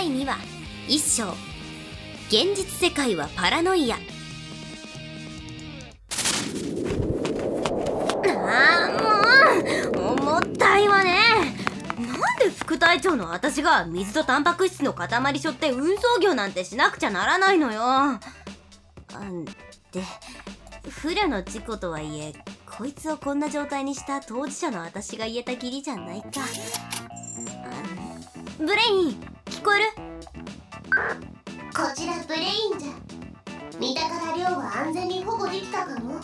第2話一章。現実世界はパラノイア。ああもう重たいわね。なんで副隊長の私が水とタンパク質の塊背負って運送業なんてしなくちゃならないのよ。あんで不慮の事故とはいえこいつをこんな状態にした当事者の私が言えたきりじゃないか。ブレイン聞こえる？こちらブレインじゃ。三田から寮は安全に保護できたかも。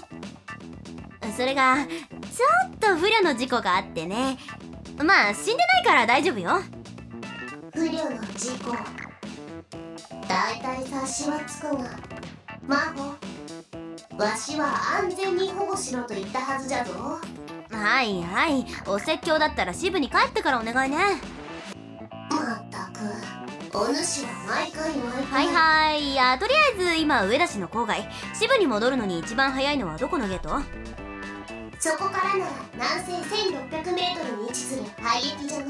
それがちょっと不慮の事故があってね。まあ死んでないから大丈夫よ。不慮の事故。大体察しはつくが真帆わしは安全に保護しろと言ったはずじゃぞ。はいはい。お説教だったら支部に帰ってからお願いねお主は毎回毎は回いはい。いやとりあえず今上田市の郊外。支部に戻るのに一番早いのはどこのゲート？そこからなら南西 1600m に位置する廃駅じゃが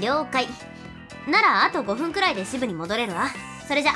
了解。ならあと5分くらいで支部に戻れるわ。それじゃ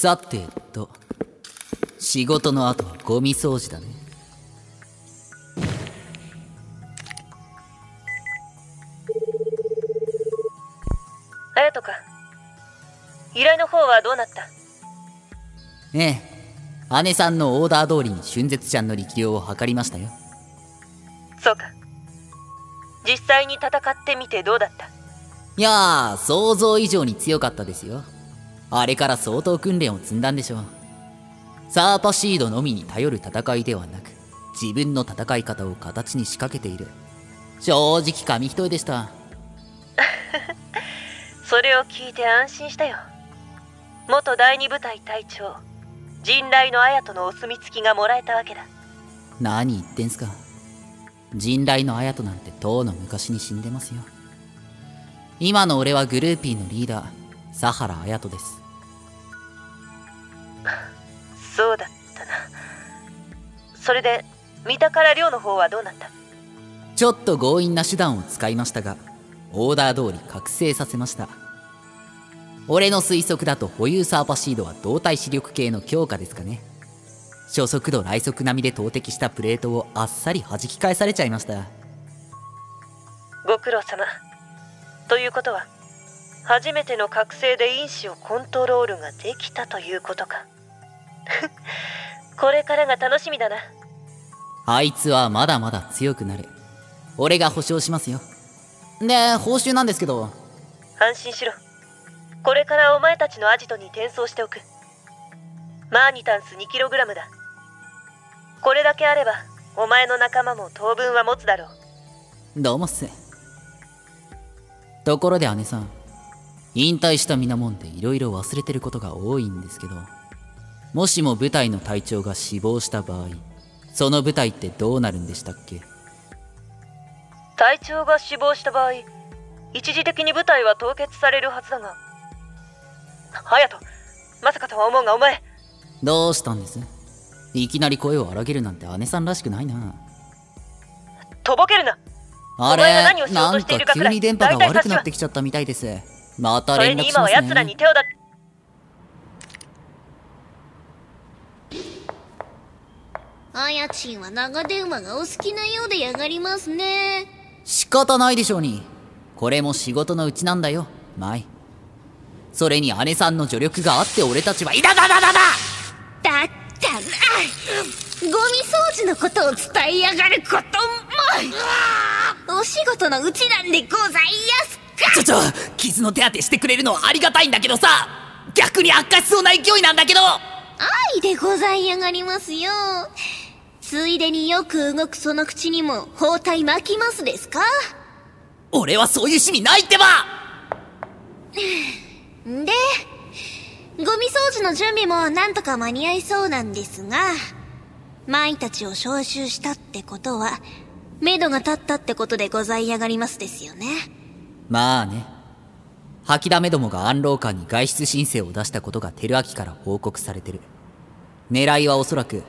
さてと。仕事の後はゴミ掃除だね。隼人か依頼の方はどうなった？ええ。姉さんのオーダー通りに春絶ちゃんの力量を測りましたよ。そうか。実際に戦ってみてどうだった？いやー想像以上に強かったですよあれから相当訓練を積んだんでしょう。サーパシードのみに頼る戦いではなく自分の戦い方を形に仕掛けている。正直紙一重でした。それを聞いて安心したよ。元第二部隊隊長陣雷の綾人のお墨付きがもらえたわけだ。何言ってんすか。人雷の綾人なんてとうの昔に死んでますよ。今の俺はグルーピーのリーダー佐原綾人ですそうだったな。それで三田から寮の方はどうなった？ちょっと強引な手段を使いましたがオーダー通り覚醒させました。俺の推測だと保有サーパシードは動体視力系の強化ですかね。初速度来速並みで投擲したプレートをあっさり弾き返されちゃいました。ご苦労様。ということは初めての覚醒で因子をコントロールができたということか。これからが楽しみだな。あいつはまだまだ強くなる俺が保証しますよ。で報酬なんですけど。安心しろ。これからお前たちのアジトに転送しておく。マーニタンス 2kg だ。これだけあればお前の仲間も当分は持つだろう。どうもっすところで姉さん引退した皆もんでいろいろ忘れてることが多いんですけどもしも部隊の隊長が死亡した場合その部隊ってどうなるんでしたっけ？隊長が死亡した場合一時的に部隊は凍結されるはずだが隼人まさかとは思うがお前。どうしたんです？いきなり声を荒げるなんて姉さんらしくないな。とぼけるな。あれ何をしようなんとしているか急に電波が悪くなってきちゃったみたいですまた連絡しますに今は奴らに手をだあやちんは長電話がお好きなようでやがりますね。仕方ないでしょうに。これも仕事のうちなんだよ。舞それに姉さんの助力があって俺たちはいだだだ。だだだったらゴミ掃除のことを伝えやがることも。お仕事のうちなんでございやす。ちょちょ傷の手当てしてくれるのはありがたいんだけどさ。逆に悪化しそうな勢いなんだけど。愛でございやがりますよ。ついでによく動くその口にも包帯巻きますですか？俺はそういう趣味ないってば。んでゴミ掃除の準備もなんとか間に合いそうなんですが舞たちを招集したってことは目処が立ったってことでございやがりますですよねまあね。吐きだめどもが安老館に外出申請を出したことが照明から報告されてる。狙いはおそらく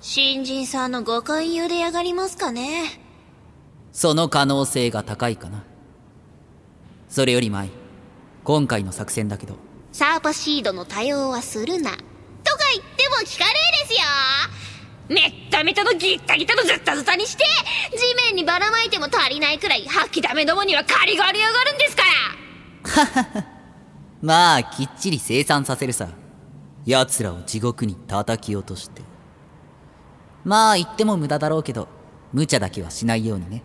新人さんのご勧誘でやがりますかね。その可能性が高いかな。それより前今回の作戦だけど。サーパシードの多用はするな。とか言っても聞かねえですよ。めっためたのギッタギタのズッタズタにして地面にばらまいても足りないくらい吐きだめどもには借りがありやがるんですから。まあきっちり生産させるさ。奴らを地獄に叩き落として。まあ言っても無駄だろうけど無茶だけはしないようにね。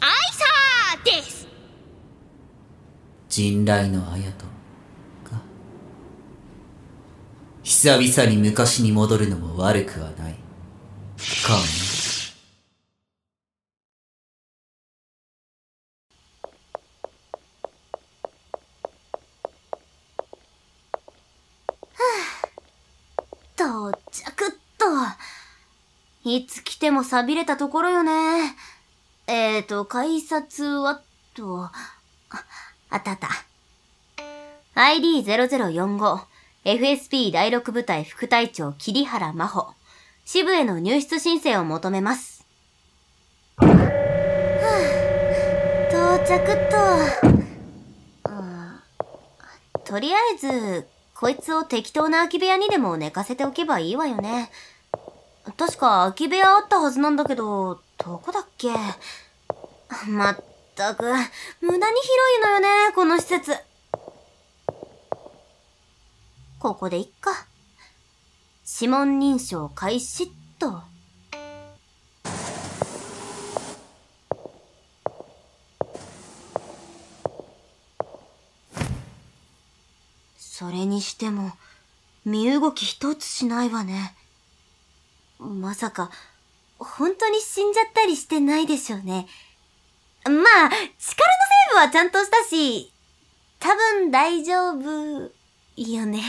アイサーです。人雷の綾とか。久々に昔に戻るのも悪くはないかもね到着っと。いつ来ても錆びれたところよね。えーと、改札はと、あ、あったあった。ID0045、FSP 第6部隊副隊長桐原真帆。支部への入室申請を求めます。はあ、到着と。とりあえず、こいつを適当な空き部屋にでも寝かせておけばいいわよね。確か空き部屋あったはずなんだけど、どこだっけ？まったく、無駄に広いのよね、この施設。ここでいっか。指紋認証開始っと。それにしても、身動き一つしないわね。まさか、本当に死んじゃったりしてないでしょうね。まあ、力のセーブはちゃんとしたし、多分大丈夫、よね。